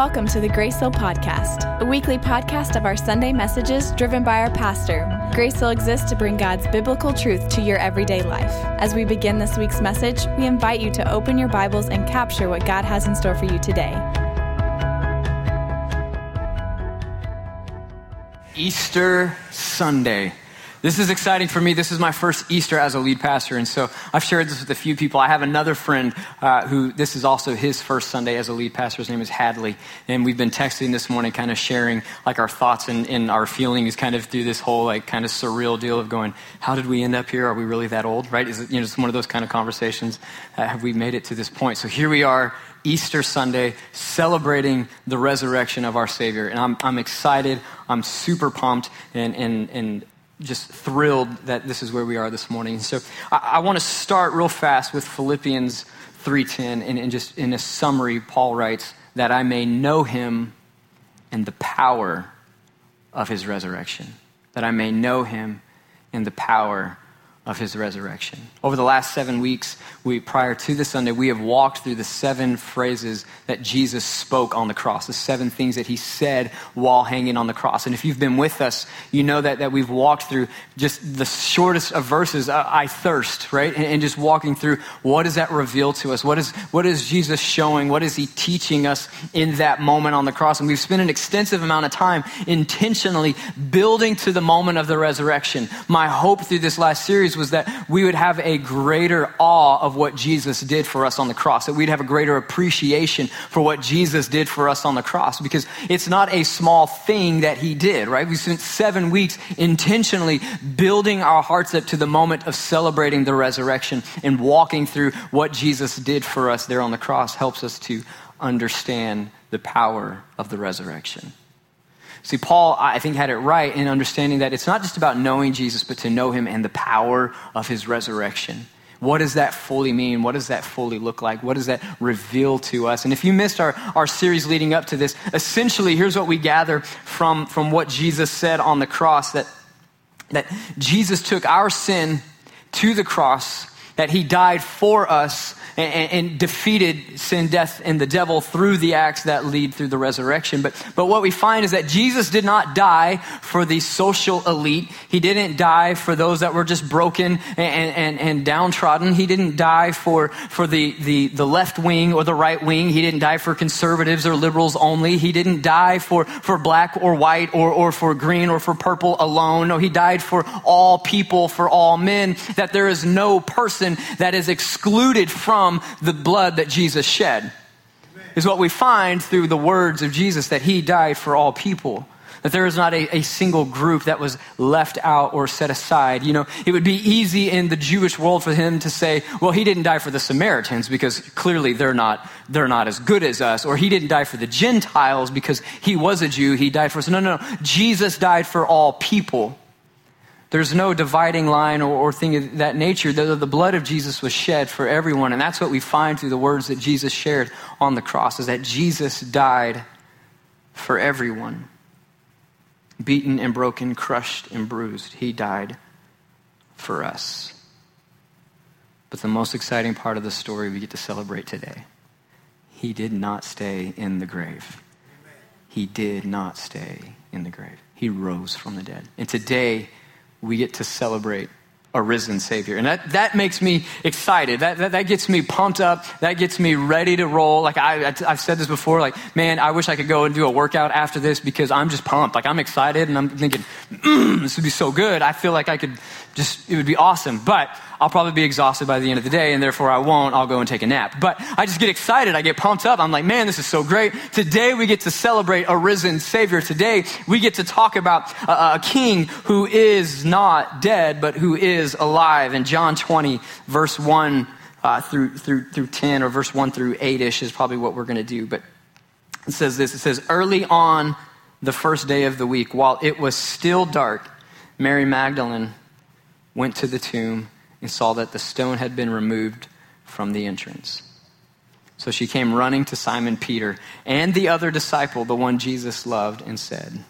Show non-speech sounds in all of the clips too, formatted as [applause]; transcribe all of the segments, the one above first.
Welcome to the Grace Hill Podcast, a weekly podcast of our Sunday messages driven by our pastor. Grace Hill exists to bring God's biblical truth to your everyday life. As we begin this week's message, we invite you to open your Bibles and capture what God has in store for you today. Easter Sunday. This is exciting for me. This is my first Easter as a lead pastor. And so I've shared this with a few people. I have another friend uh, who this is also his first Sunday as a lead pastor. His name is Hadley. And we've been texting this morning, kind of sharing like our thoughts and, and our feelings kind of through this whole like kind of surreal deal of going, how did we end up here? Are we really that old? Right? Is it, you know, just one of those kind of conversations. Uh, have we made it to this point? So here we are Easter Sunday, celebrating the resurrection of our Savior. And I'm, I'm excited. I'm super pumped and, and, and just thrilled that this is where we are this morning. So I, I want to start real fast with Philippians 3.10. And, and just in a summary, Paul writes, that I may know him and the power of his resurrection. That I may know him in the power of his resurrection. Over the last seven weeks, we, prior to this Sunday, we have walked through the seven phrases that Jesus spoke on the cross, the seven things that he said while hanging on the cross. And if you've been with us, you know that, that we've walked through just the shortest of verses, I, I thirst, right? And, and, just walking through what does that reveal to us? What is, what is Jesus showing? What is he teaching us in that moment on the cross? And we've spent an extensive amount of time intentionally building to the moment of the resurrection. My hope through this last series was that we would have a greater awe of what Jesus did for us on the cross, that we'd have a greater appreciation for what Jesus did for us on the cross, because it's not a small thing that he did, right? We spent seven weeks intentionally building our hearts up to the moment of celebrating the resurrection and walking through what Jesus did for us there on the cross helps us to understand the power of the resurrection. See, Paul, I think, had it right in understanding that it's not just about knowing Jesus, but to know him and the power of his resurrection. What does that fully mean? What does that fully look like? What does that reveal to us? And if you missed our, our series leading up to this, essentially, here's what we gather from, from what Jesus said on the cross that, that Jesus took our sin to the cross, that he died for us and, and, defeated sin, death, and the devil through the acts that lead through the resurrection. But, but what we find is that Jesus did not die for the social elite. He didn't die for those that were just broken and, and, and downtrodden. He didn't die for, for the, the, the left wing or the right wing. He didn't die for conservatives or liberals only. He didn't die for, for black or white or, or for green or for purple alone. No, he died for all people, for all men, that there is no person that is excluded from from the blood that Jesus shed. Is what we find through the words of Jesus that he died for all people. That there is not a, a, single group that was left out or set aside. You know, it would be easy in the Jewish world for him to say, well, he didn't die for the Samaritans because clearly they're not, they're not as good as us. Or he didn't die for the Gentiles because he was a Jew. He died for us. No, no, no. Jesus died for all people. There's no dividing line or, or thing of that nature. The, the blood of Jesus was shed for everyone. And that's what we find through the words that Jesus shared on the cross, is that Jesus died for everyone. Beaten and broken, crushed and bruised. He died for us. But the most exciting part of the story we get to celebrate today. He did not stay in the grave. He did not stay in the grave. He rose from the dead. And today, we get to celebrate a risen Savior. And that, that makes me excited. That, that, that gets me pumped up. That gets me ready to roll. Like I, I've said this before, like, man, I wish I could go and do a workout after this because I'm just pumped. Like I'm excited and I'm thinking, mm, this would be so good. I feel like I could just, it would be awesome. But I'll probably be exhausted by the end of the day, and therefore I won't. I'll go and take a nap. But I just get excited. I get pumped up. I'm like, man, this is so great. Today we get to celebrate a risen Savior. Today we get to talk about a, a king who is not dead, but who is alive. In John 20, verse 1 uh, through, through, through 10, or verse 1 through 8 ish, is probably what we're going to do. But it says this it says, early on the first day of the week, while it was still dark, Mary Magdalene went to the tomb and saw that the stone had been removed from the entrance. So she came running to Simon Peter and the other disciple, the one Jesus loved, and said,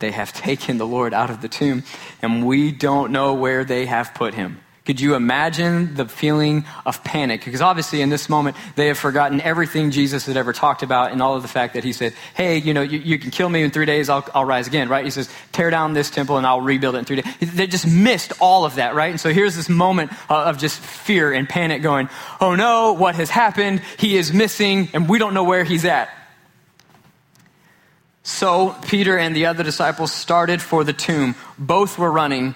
They have [laughs] taken the Lord out of the tomb, and we don't know where they have put him. Could you imagine the feeling of panic? Because obviously, in this moment, they have forgotten everything Jesus had ever talked about and all of the fact that he said, Hey, you know, you, you can kill me in three days, I'll, I'll rise again, right? He says, Tear down this temple and I'll rebuild it in three days. They just missed all of that, right? And so here's this moment uh, of just fear and panic going, Oh no, what has happened? He is missing and we don't know where he's at. So Peter and the other disciples started for the tomb. Both were running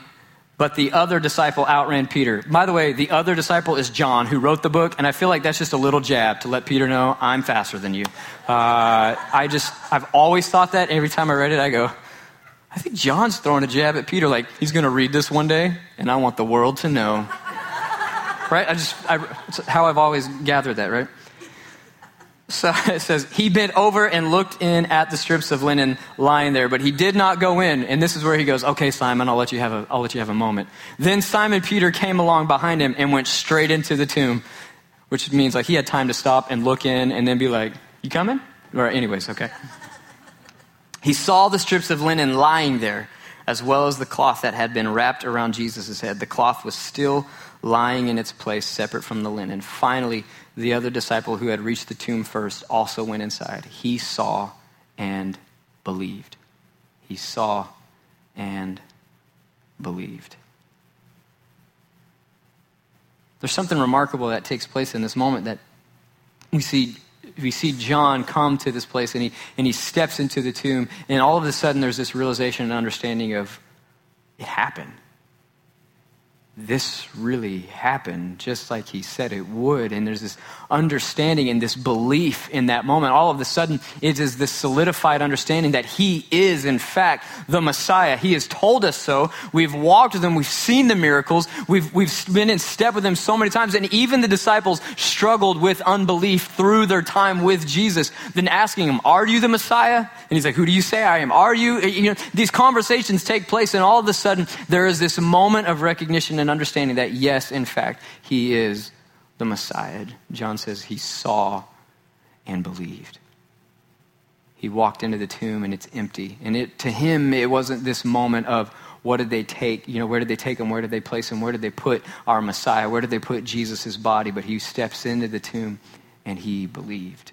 but the other disciple outran Peter. By the way, the other disciple is John, who wrote the book, and I feel like that's just a little jab to let Peter know I'm faster than you. Uh, I just, I've always thought that. Every time I read it, I go, I think John's throwing a jab at Peter, like he's going to read this one day, and I want the world to know. [laughs] right? I just, I, how I've always gathered that, right? So [laughs] it says, he bent over and looked in at the strips of linen lying there, but he did not go in. And this is where he goes, okay, Simon, I'll let you have a, I'll let you have a moment. Then Simon Peter came along behind him and went straight into the tomb, which means like he had time to stop and look in and then be like, you coming? Or anyways, okay. [laughs] He saw the strips of linen lying there, as well as the cloth that had been wrapped around Jesus' head. The cloth was still lying in its place, separate from the linen. Finally, the other disciple who had reached the tomb first also went inside. He saw and believed. He saw and believed. There's something remarkable that takes place in this moment that we see we see John come to this place and he, and he steps into the tomb, and all of a sudden there's this realization and understanding of it happened this really happened just like he said it would. And there's this understanding and this belief in that moment. All of a sudden, it is this solidified understanding that he is, in fact, the Messiah. He has told us so. We've walked with him. We've seen the miracles. We've, we've been in step with him so many times. And even the disciples struggled with unbelief through their time with Jesus. Then asking him, Are you the Messiah? And he's like, Who do you say I am? Are you? you know, these conversations take place, and all of a sudden, there is this moment of recognition and understanding that, yes, in fact, he is the Messiah. John says he saw and believed. He walked into the tomb and it's empty. And it, to him, it wasn't this moment of what did they take? You know, where did they take him? Where did they place him? Where did they put our Messiah? Where did they put Jesus' body? But he steps into the tomb and he believed.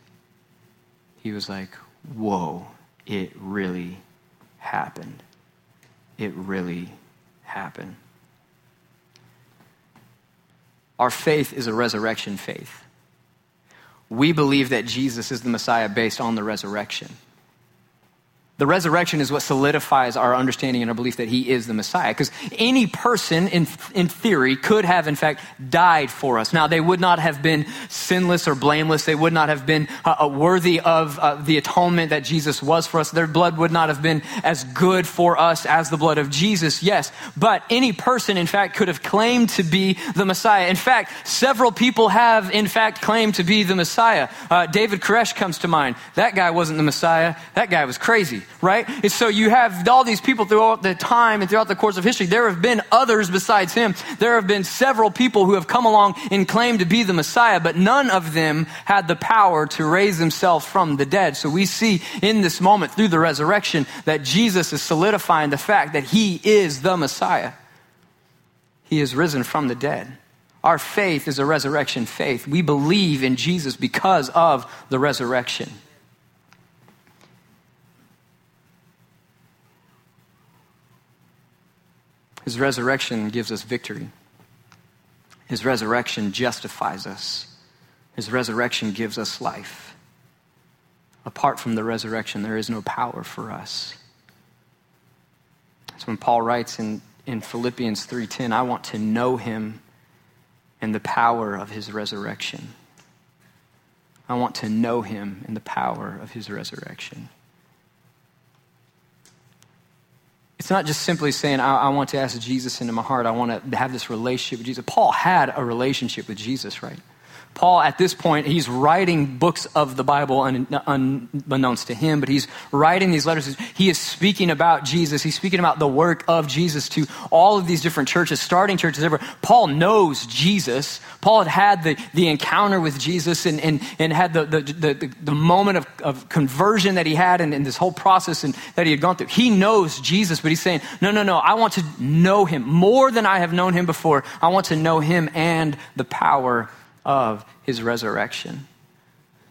He was like, whoa, it really happened. It really happened. Our faith is a resurrection faith. We believe that Jesus is the Messiah based on the resurrection. The resurrection is what solidifies our understanding and our belief that he is the Messiah. Because any person, in, in theory, could have, in fact, died for us. Now, they would not have been sinless or blameless. They would not have been uh, uh, worthy of uh, the atonement that Jesus was for us. Their blood would not have been as good for us as the blood of Jesus, yes. But any person, in fact, could have claimed to be the Messiah. In fact, several people have, in fact, claimed to be the Messiah. Uh, David Koresh comes to mind. That guy wasn't the Messiah. That guy was crazy right? And so you have all these people throughout the time and throughout the course of history. There have been others besides him. There have been several people who have come along and claimed to be the Messiah, but none of them had the power to raise themselves from the dead. So we see in this moment through the resurrection that Jesus is solidifying the fact that he is the Messiah. He is risen from the dead. Our faith is a resurrection faith. We believe in Jesus because of the resurrection. His resurrection gives us victory. His resurrection justifies us. His resurrection gives us life. Apart from the resurrection, there is no power for us. That's when Paul writes in, in Philippians 3:10, I want to know him and the power of his resurrection. I want to know him and the power of his resurrection. It's not just simply saying, I, I, want to ask Jesus into my heart. I want to have this relationship with Jesus. Paul had a relationship with Jesus, right? Paul, at this point, he's writing books of the Bible unbeknownst to him, but he's writing these letters. He is speaking about Jesus. He's speaking about the work of Jesus to all of these different churches, starting churches everywhere. Paul knows Jesus. Paul had had the, the encounter with Jesus and, and, and had the, the, the, the moment of, of conversion that he had and, and this whole process and, that he had gone through. He knows Jesus, but he's saying, no, no, no, I want to know him more than I have known him before. I want to know him and the power of his resurrection.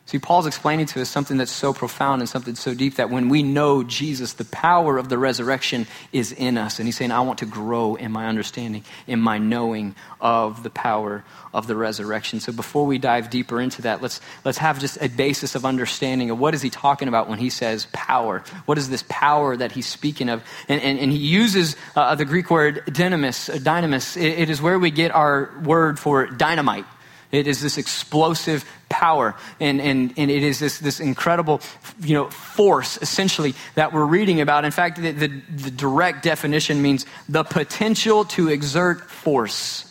See, Paul's explaining to us something that's so profound and something so deep that when we know Jesus, the power of the resurrection is in us. And he's saying, I want to grow in my understanding, in my knowing of the power of the resurrection. So before we dive deeper into that, let's, let's have just a basis of understanding of what is he talking about when he says power? What is this power that he's speaking of? And, and, and he uses uh, the Greek word dynamis, dynamis. It, it is where we get our word for dynamite. It is this explosive power, and, and, and it is this, this incredible you know, force, essentially, that we're reading about. In fact, the, the, the direct definition means the potential to exert force.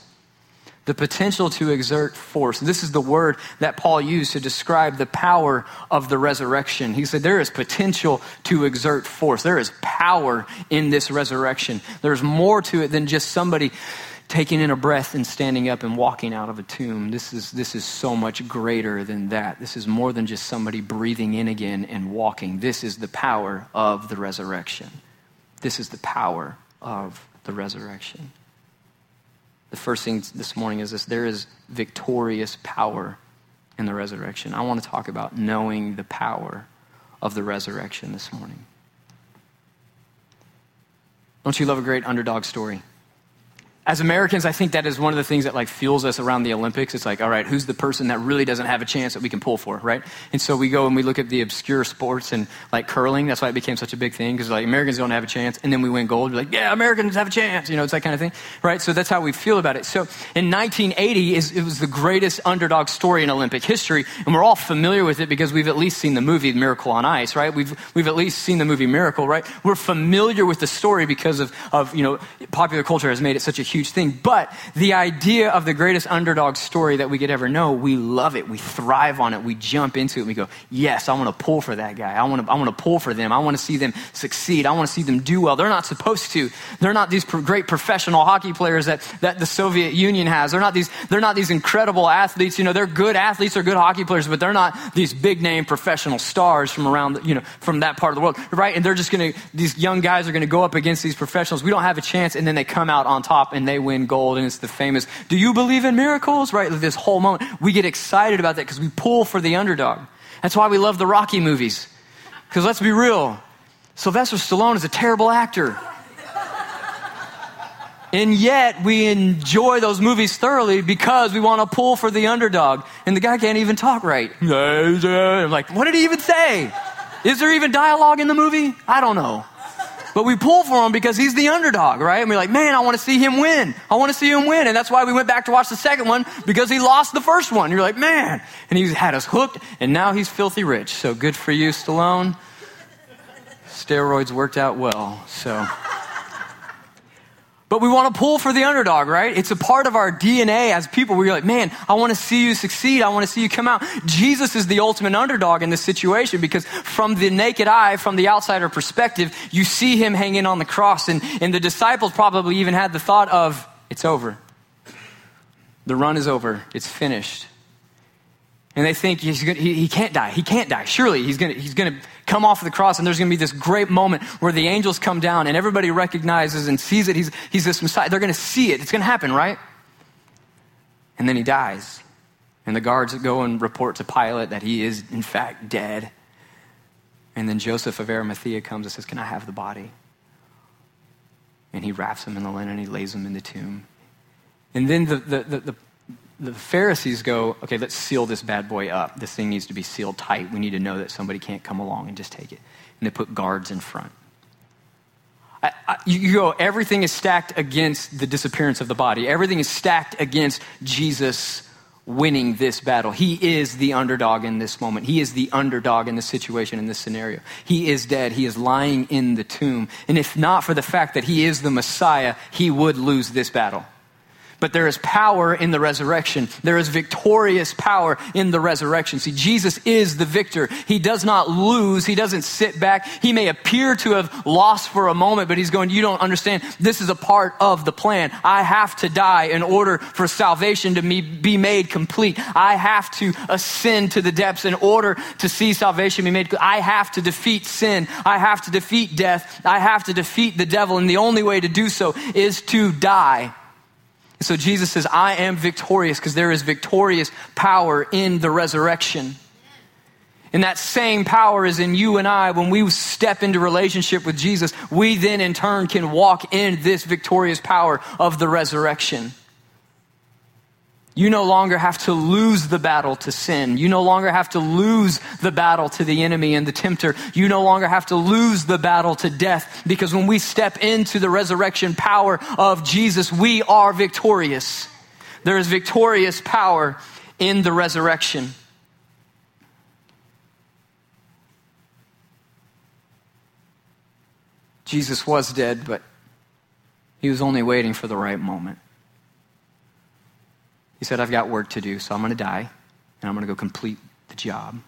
The potential to exert force. This is the word that Paul used to describe the power of the resurrection. He said, There is potential to exert force. There is power in this resurrection. There's more to it than just somebody taking in a breath and standing up and walking out of a tomb. This is, this is so much greater than that. This is more than just somebody breathing in again and walking. This is the power of the resurrection. This is the power of the resurrection. The first thing this morning is this there is victorious power in the resurrection. I want to talk about knowing the power of the resurrection this morning. Don't you love a great underdog story? As Americans, I think that is one of the things that like fuels us around the Olympics. It's like, all right, who's the person that really doesn't have a chance that we can pull for, right? And so we go and we look at the obscure sports and like curling. That's why it became such a big thing because like Americans don't have a chance, and then we win gold. We're like, yeah, Americans have a chance. You know, it's that kind of thing, right? So that's how we feel about it. So in 1980, is it was the greatest underdog story in Olympic history, and we're all familiar with it because we've at least seen the movie Miracle on Ice, right? We've we've at least seen the movie Miracle, right? We're familiar with the story because of of you know popular culture has made it such a huge huge thing. But the idea of the greatest underdog story that we could ever know, we love it. We thrive on it. We jump into it. We go, yes, I want to pull for that guy. I want to, I want to pull for them. I want to see them succeed. I want to see them do well. They're not supposed to. They're not these great professional hockey players that, that the Soviet Union has. They're not these, they're not these incredible athletes. You know, they're good athletes, they're good hockey players, but they're not these big name professional stars from around, you know, from that part of the world, right? And they're just going to, these young guys are going to go up against these professionals. We don't have a chance. And then they come out on top and they win gold, and it's the famous, do you believe in miracles? Right? This whole moment. We get excited about that because we pull for the underdog. That's why we love the Rocky movies. Because let's be real, Sylvester Stallone is a terrible actor. And yet we enjoy those movies thoroughly because we want to pull for the underdog. And the guy can't even talk right. [laughs] I'm like, what did he even say? Is there even dialogue in the movie? I don't know. But we pull for him because he's the underdog, right? And we're like, man, I want to see him win. I want to see him win. And that's why we went back to watch the second one because he lost the first one. You're like, man. And he's had us hooked, and now he's filthy rich. So good for you, Stallone. Steroids worked out well. So. But we want to pull for the underdog, right? It's a part of our DNA as people. We're like, man, I want to see you succeed. I want to see you come out. Jesus is the ultimate underdog in this situation because from the naked eye, from the outsider perspective, you see him hanging on the cross. And, and the disciples probably even had the thought of, it's over. The run is over. It's finished. And they think gonna, he, he can't die. He can't die. Surely he's going he's gonna come off the cross, and there's going to be this great moment where the angels come down and everybody recognizes and sees it. He's, he's this Messiah. They're going to see it. It's going to happen, right? And then he dies. And the guards go and report to Pilate that he is, in fact, dead. And then Joseph of Arimathea comes and says, Can I have the body? And he wraps him in the linen and he lays him in the tomb. And then the, the, the, the the Pharisees go, okay, let's seal this bad boy up. This thing needs to be sealed tight. We need to know that somebody can't come along and just take it. And they put guards in front. I, I, you go, everything is stacked against the disappearance of the body. Everything is stacked against Jesus winning this battle. He is the underdog in this moment. He is the underdog in this situation, in this scenario. He is dead. He is lying in the tomb. And if not for the fact that he is the Messiah, he would lose this battle but there is power in the resurrection. There is victorious power in the resurrection. See, Jesus is the victor. He does not lose. He doesn't sit back. He may appear to have lost for a moment, but he's going, you don't understand. This is a part of the plan. I have to die in order for salvation to be made complete. I have to ascend to the depths in order to see salvation be made. I have to defeat sin. I have to defeat death. I have to defeat the devil. And the only way to do so is to die. So Jesus says, I am victorious because there is victorious power in the resurrection. And that same power is in you and I. When we step into relationship with Jesus, we then in turn can walk in this victorious power of the resurrection. You no longer have to lose the battle to sin. You no longer have to lose the battle to the enemy and the tempter. You no longer have to lose the battle to death because when we step into the resurrection power of Jesus, we are victorious. There is victorious power in the resurrection. Jesus was dead, but he was only waiting for the right moment. He said, I've got work to do, so I'm going to die, and I'm going to go complete the job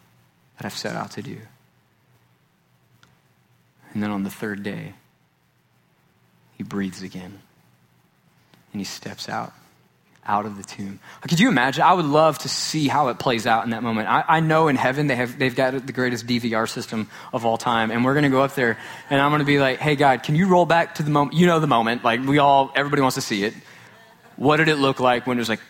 that I've set out to do. And then on the third day, he breathes again, and he steps out out of the tomb. Could you imagine? I would love to see how it plays out in that moment. I, I, know in heaven they have, they've got the greatest DVR system of all time, and we're going to go up there, and I'm going to be like, hey, God, can you roll back to the moment? You know the moment. Like, we all, everybody wants to see it. What did it look like when it was like,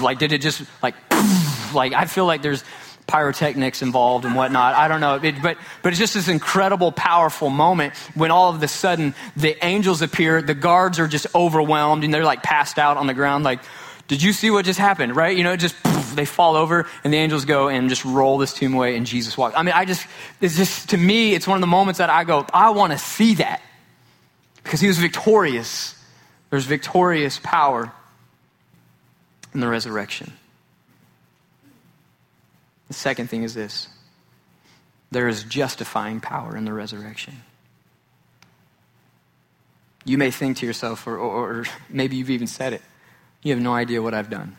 like, did it just like, [laughs] like, I feel like there's pyrotechnics involved and whatnot. I don't know. It, but, but it's just this incredible, powerful moment when all of a sudden the angels appear, the guards are just overwhelmed and they're like passed out on the ground, like, did you see what just happened? Right? You know, just [laughs] they fall over and the angels go and just roll this tomb away and Jesus walks. I mean, I just, it's just, to me, it's one of the moments that I go, I want to see that because he was victorious. There's victorious power in the resurrection. The second thing is this there is justifying power in the resurrection. You may think to yourself, or, or, or, maybe you've even said it, you have no idea what I've done.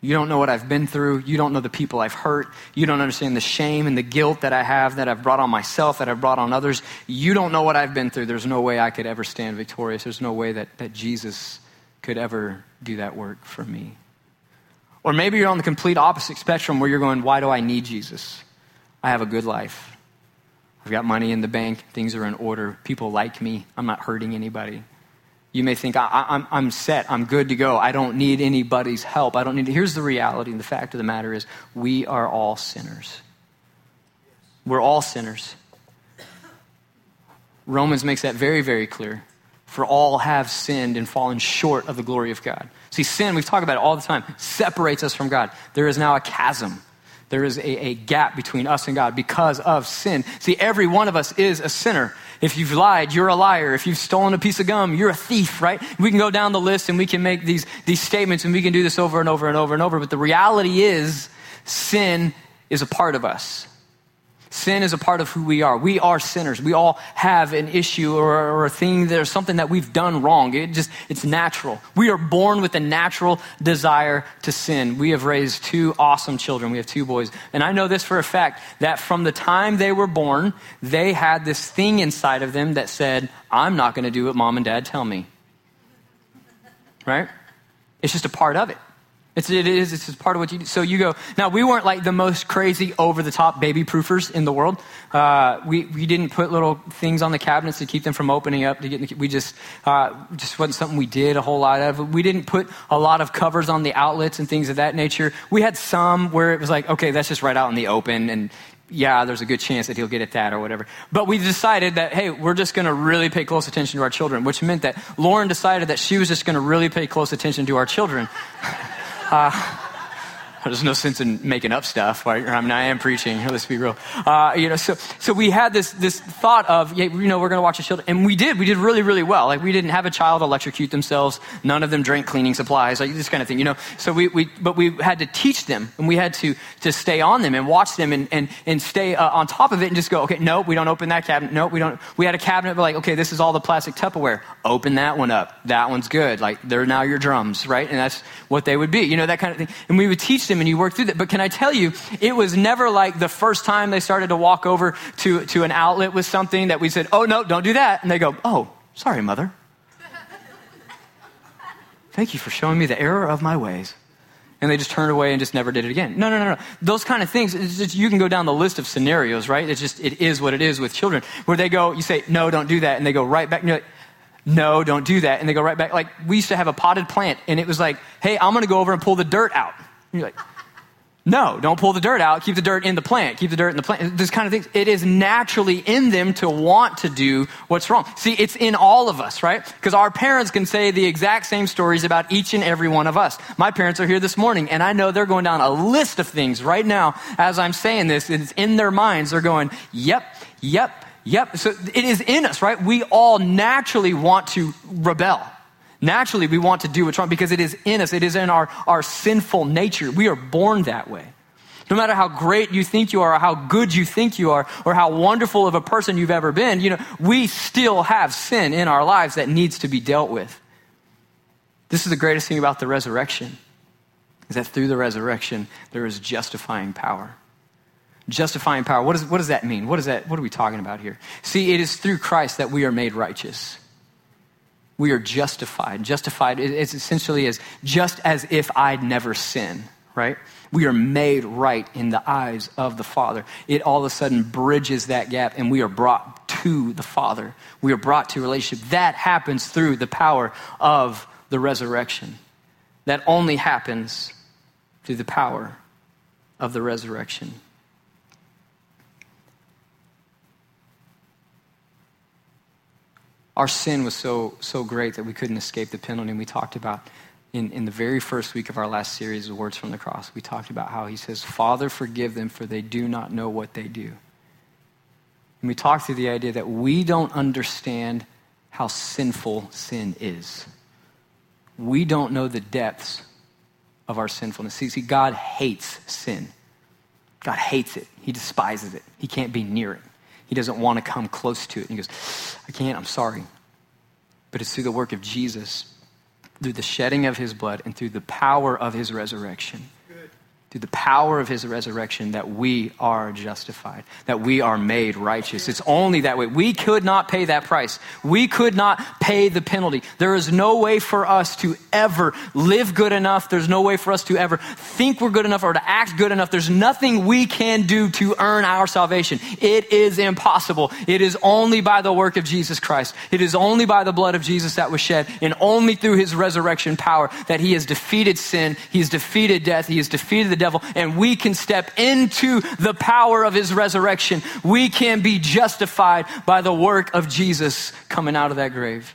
You don't know what I've been through. You don't know the people I've hurt. You don't understand the shame and the guilt that I have, that I've brought on myself, that I've brought on others. You don't know what I've been through. There's no way I could ever stand victorious. There's no way that, that Jesus could ever do that work for me. Or maybe you're on the complete opposite spectrum where you're going, Why do I need Jesus? I have a good life. I've got money in the bank. Things are in order. People like me. I'm not hurting anybody. You may think, I, am set. I'm good to go. I don't need anybody's help. I don't need. To. Here's the reality. And the fact of the matter is, we are all sinners. We're all sinners. Romans makes that very, very clear for all have sinned and fallen short of the glory of God. See, sin, we've talked about it all the time, separates us from God. There is now a chasm. There is a, a, gap between us and God because of sin. See, every one of us is a sinner. If you've lied, you're a liar. If you've stolen a piece of gum, you're a thief, right? We can go down the list and we can make these, these statements and we can do this over and over and over and over. But the reality is, sin is a part of us. Sin is a part of who we are. We are sinners. We all have an issue or, or a thing there's something that we've done wrong. It just, it's natural. We are born with a natural desire to sin. We have raised two awesome children. We have two boys. And I know this for a fact that from the time they were born, they had this thing inside of them that said, I'm not going to do what mom and dad tell me. Right? It's just a part of it. It's, it is, it's part of what you do. So you go, now we weren't like the most crazy over the top baby proofers in the world. Uh, we, we didn't put little things on the cabinets to keep them from opening up. To get the, we just, uh, just wasn't something we did a whole lot of. We didn't put a lot of covers on the outlets and things of that nature. We had some where it was like, okay, that's just right out in the open and yeah, there's a good chance that he'll get at that or whatever. But we decided that, hey, we're just going to really pay close attention to our children, which meant that Lauren decided that she was just going to really pay close attention to our children. [laughs] Uh, [laughs] there's no sense in making up stuff. Right? I mean, I am preaching. [laughs] Let's be real. Uh, you know, so so we had this this thought of, yeah, you know, we're going to watch the children, and we did. We did really really well. Like we didn't have a child electrocute themselves. None of them drank cleaning supplies, like this kind of thing. You know, so we, we but we had to teach them, and we had to to stay on them and watch them and and and stay uh, on top of it, and just go, okay, no, we don't open that cabinet. No, we don't. We had a cabinet, but like, okay, this is all the plastic Tupperware. Open that one up. That one's good. Like they're now your drums, right? And that's what they would be. You know, that kind of thing. And we would teach them, and you work through that. But can I tell you, it was never like the first time they started to walk over to to an outlet with something that we said, oh no, don't do that, and they go, oh, sorry, mother. Thank you for showing me the error of my ways and they just turned away and just never did it again. No, no, no, no. Those kind of things, just, you can go down the list of scenarios, right? It's just, it is what it is with children, where they go, you say, no, don't do that, and they go right back, and you're like, no, don't do that, and they go right back. Like, we used to have a potted plant, and it was like, hey, I'm gonna go over and pull the dirt out. You're like, no, don't pull the dirt out. Keep the dirt in the plant. Keep the dirt in the plant. This kind of things. It is naturally in them to want to do what's wrong. See, it's in all of us, right? Because our parents can say the exact same stories about each and every one of us. My parents are here this morning, and I know they're going down a list of things right now as I'm saying this. It's in their minds. They're going, yep, yep, yep. So it is in us, right? We all naturally want to rebel. Naturally, we want to do what's wrong because it is in us. It is in our, our sinful nature. We are born that way. No matter how great you think you are, or how good you think you are, or how wonderful of a person you've ever been, you know, we still have sin in our lives that needs to be dealt with. This is the greatest thing about the resurrection, is that through the resurrection, there is justifying power. Justifying power. What, is, what does that mean? What, is that, what are we talking about here? See, it is through Christ that we are made righteous we are justified. Justified is essentially as just as if I'd never sinned, right? We are made right in the eyes of the Father. It all of a sudden bridges that gap and we are brought to the Father. We are brought to relationship. That happens through the power of the resurrection. That only happens through the power of the resurrection. Our sin was so, so great that we couldn't escape the penalty. And we talked about in, in the very first week of our last series of Words from the Cross, we talked about how he says, Father, forgive them, for they do not know what they do. And we talked through the idea that we don't understand how sinful sin is. We don't know the depths of our sinfulness. See, see, God hates sin. God hates it. He despises it. He can't be near it. He doesn't want to come close to it. And he goes, I can't, I'm sorry. But it's through the work of Jesus, through the shedding of his blood, and through the power of his resurrection through the power of his resurrection that we are justified, that we are made righteous. It's only that way. We could not pay that price. We could not pay the penalty. There is no way for us to ever live good enough. There's no way for us to ever think we're good enough or to act good enough. There's nothing we can do to earn our salvation. It is impossible. It is only by the work of Jesus Christ. It is only by the blood of Jesus that was shed and only through his resurrection power that he has defeated sin. He has defeated death. He has defeated the devil, and we can step into the power of his resurrection. We can be justified by the work of Jesus coming out of that grave.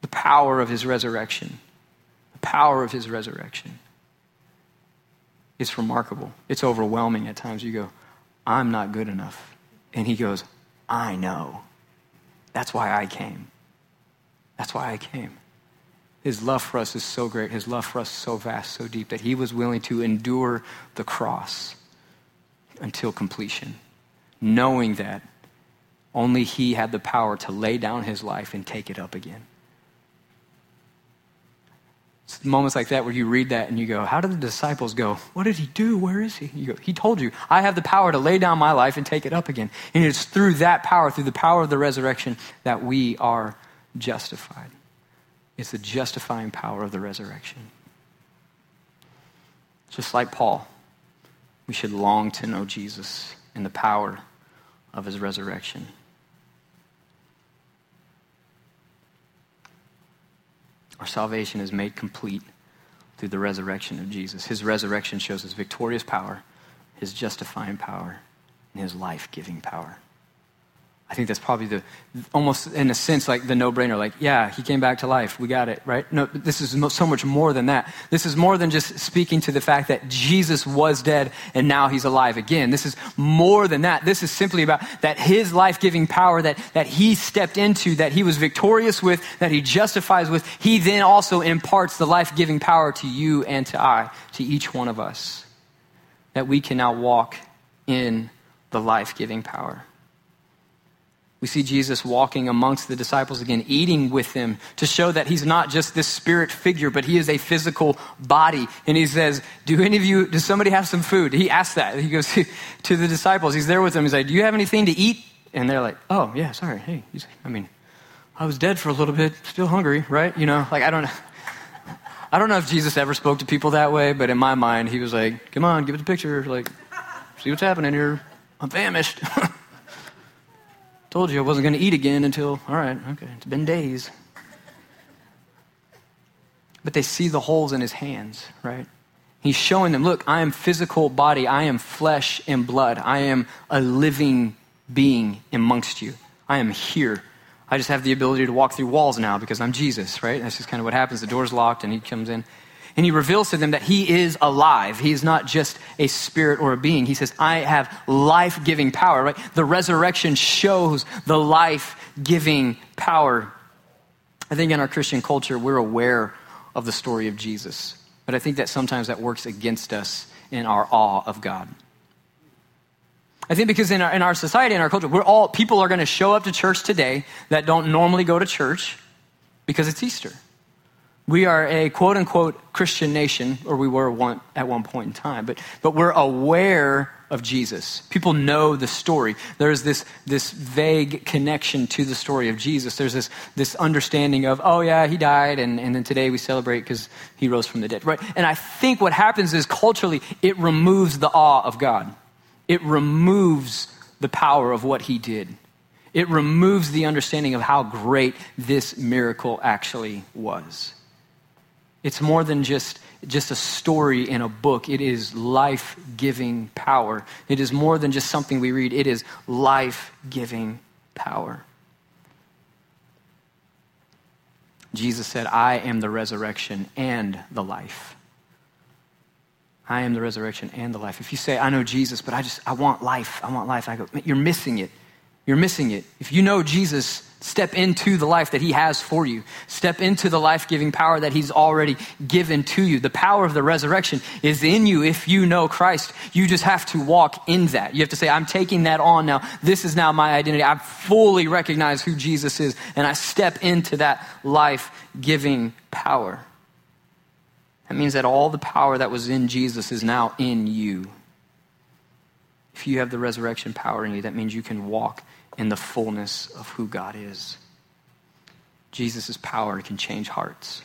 The power of his resurrection. The power of his resurrection. It's remarkable. It's overwhelming at times. You go, I'm not good enough. And he goes, I know. That's why I came. That's why I came. His love for us is so great, His love for us so vast, so deep, that He was willing to endure the cross until completion, knowing that only He had the power to lay down His life and take it up again. It's moments like that where you read that and you go, How did the disciples go? What did He do? Where is He? You go, He told you, I have the power to lay down my life and take it up again. And it's through that power, through the power of the resurrection, that we are justified. It's the justifying power of the resurrection. Just like Paul, we should long to know Jesus and the power of his resurrection. Our salvation is made complete through the resurrection of Jesus. His resurrection shows his victorious power, his justifying power, and his life giving power. I think that's probably the almost in a sense like the no-brainer. Like, yeah, he came back to life. We got it, right? No, this is so much more than that. This is more than just speaking to the fact that Jesus was dead and now he's alive again. This is more than that. This is simply about that his life-giving power that that he stepped into, that he was victorious with, that he justifies with. He then also imparts the life-giving power to you and to I, to each one of us, that we can now walk in the life-giving power. We see Jesus walking amongst the disciples again, eating with them to show that he's not just this spirit figure, but he is a physical body. And he says, Do any of you, does somebody have some food? He asks that. He goes [laughs] to the disciples. He's there with them. He's like, Do you have anything to eat? And they're like, Oh, yeah, sorry. Hey, I mean, I was dead for a little bit, still hungry, right? You know, like I don't know. I don't know if Jesus ever spoke to people that way, but in my mind, he was like, Come on, give us a picture. Like, see what's happening here. I'm famished. [laughs] Told you I wasn't going to eat again until, all right, okay, it's been days. But they see the holes in his hands, right? He's showing them, look, I am physical body, I am flesh and blood, I am a living being amongst you. I am here. I just have the ability to walk through walls now because I'm Jesus, right? That's just kind of what happens. The door's locked and he comes in. And he reveals to them that he is alive. He is not just a spirit or a being. He says, I have life giving power, right? The resurrection shows the life giving power. I think in our Christian culture, we're aware of the story of Jesus. But I think that sometimes that works against us in our awe of God. I think because in our, in our society, in our culture, we're all, people are going to show up to church today that don't normally go to church because it's Easter. We are a quote unquote Christian nation, or we were one, at one point in time, but, but we're aware of Jesus. People know the story. There's this, this vague connection to the story of Jesus. There's this, this understanding of, oh, yeah, he died, and, and then today we celebrate because he rose from the dead, right? And I think what happens is culturally, it removes the awe of God, it removes the power of what he did. It removes the understanding of how great this miracle actually was. It's more than just, just a story in a book. It is life giving power. It is more than just something we read, it is life giving power. Jesus said, I am the resurrection and the life. I am the resurrection and the life. If you say, I know Jesus, but I just, I want life, I want life, I go, you're missing it. You're missing it. If you know Jesus, step into the life that he has for you. Step into the life giving power that he's already given to you. The power of the resurrection is in you if you know Christ. You just have to walk in that. You have to say, I'm taking that on now. This is now my identity. I fully recognize who Jesus is, and I step into that life giving power. That means that all the power that was in Jesus is now in you. If you have the resurrection power in you, that means you can walk in the fullness of who God is. Jesus' power can change hearts.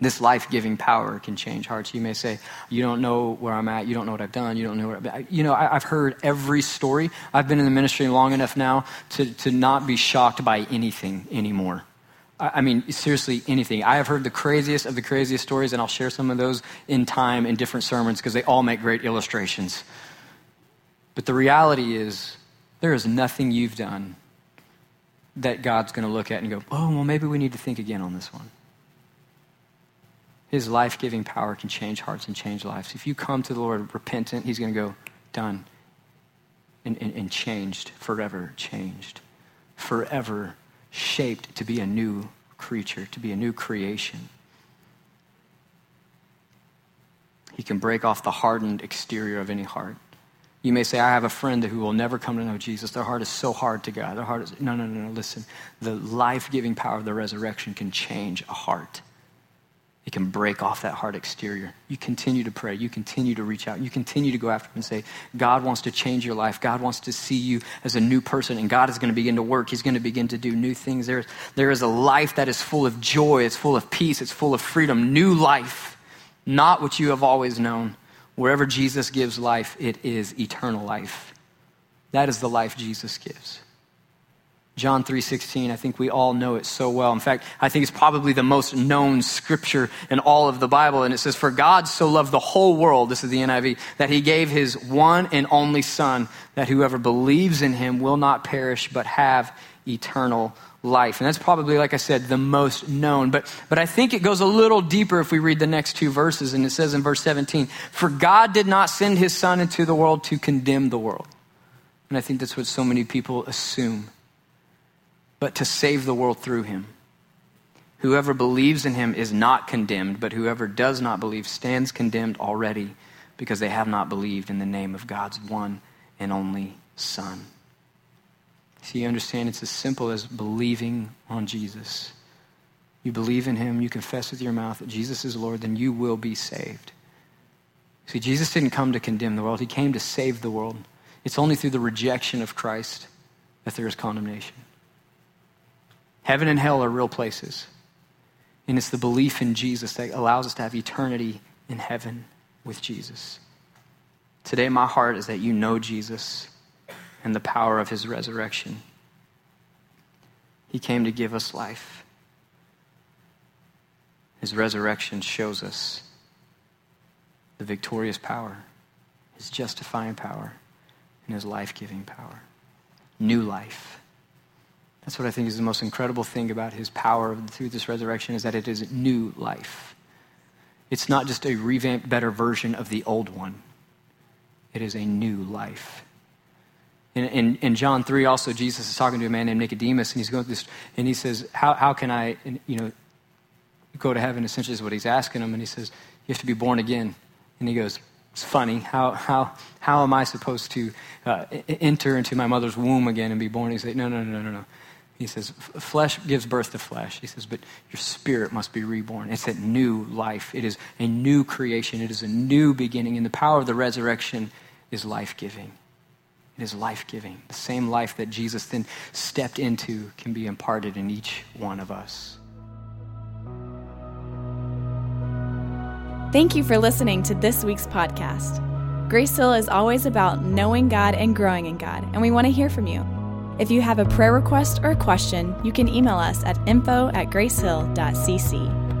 This life giving power can change hearts. You may say, You don't know where I'm at. You don't know what I've done. You don't know where I've been. You know, I, have heard every story. I've been in the ministry long enough now to, to not be shocked by anything anymore. I mean, seriously, anything. I have heard the craziest of the craziest stories, and I'll share some of those in time in different sermons because they all make great illustrations. But the reality is, there is nothing you've done that God's going to look at and go, oh, well, maybe we need to think again on this one. His life giving power can change hearts and change lives. If you come to the Lord repentant, He's going to go, done, and, and, and changed, forever changed, forever shaped to be a new creature, to be a new creation. He can break off the hardened exterior of any heart. You may say, I have a friend who will never come to know Jesus. Their heart is so hard to God. Their heart is, no, no, no, no. Listen, the life giving power of the resurrection can change a heart. It can break off that hard exterior. You continue to pray. You continue to reach out. You continue to go after him and say, God wants to change your life. God wants to see you as a new person, and God is going to begin to work. He's going to begin to do new things. There, there is a life that is full of joy, it's full of peace, it's full of freedom, new life, not what you have always known. Wherever Jesus gives life, it is eternal life. That is the life Jesus gives. John 3:16, I think we all know it so well. In fact, I think it's probably the most known scripture in all of the Bible and it says for God so loved the whole world, this is the NIV, that he gave his one and only son that whoever believes in him will not perish but have eternal life. And that's probably like I said the most known, but but I think it goes a little deeper if we read the next two verses and it says in verse 17, for God did not send his son into the world to condemn the world. And I think that's what so many people assume but to save the world through him. Whoever believes in him is not condemned, but whoever does not believe stands condemned already because they have not believed in the name of God's one and only Son. See, you understand it's as simple as believing on Jesus. You believe in him, you confess with your mouth that Jesus is Lord, then you will be saved. See, Jesus didn't come to condemn the world, he came to save the world. It's only through the rejection of Christ that there is condemnation. Heaven and hell are real places. And it's the belief in Jesus that allows us to have eternity in heaven with Jesus. Today, my heart is that you know Jesus and the power of his resurrection. He came to give us life. His resurrection shows us the victorious power, his justifying power, and his life giving power. New life. That's what I think is the most incredible thing about his power through this resurrection is that it is new life. It's not just a revamped, better version of the old one. It is a new life. In, in, in, John 3, also, Jesus is talking to a man named Nicodemus, and he's going through this, and he says, How, how can I, you know, go to heaven? Essentially, is what he's asking him. And he says, You have to be born again. And he goes, It's funny. How, how, how am I supposed to uh, enter into my mother's womb again and be born? He says, No, no, no, no, no. He says, flesh gives birth to flesh. He says, but your spirit must be reborn. It's a new life. It is a new creation. It is a new beginning. And the power of the resurrection is life giving. It is life giving. The same life that Jesus then stepped into can be imparted in each one of us. Thank you for listening to this week's podcast. Grace Hill is always about knowing God and growing in God, and we want to hear from you. If you have a prayer request or a question, you can email us at info at gracehill.cc.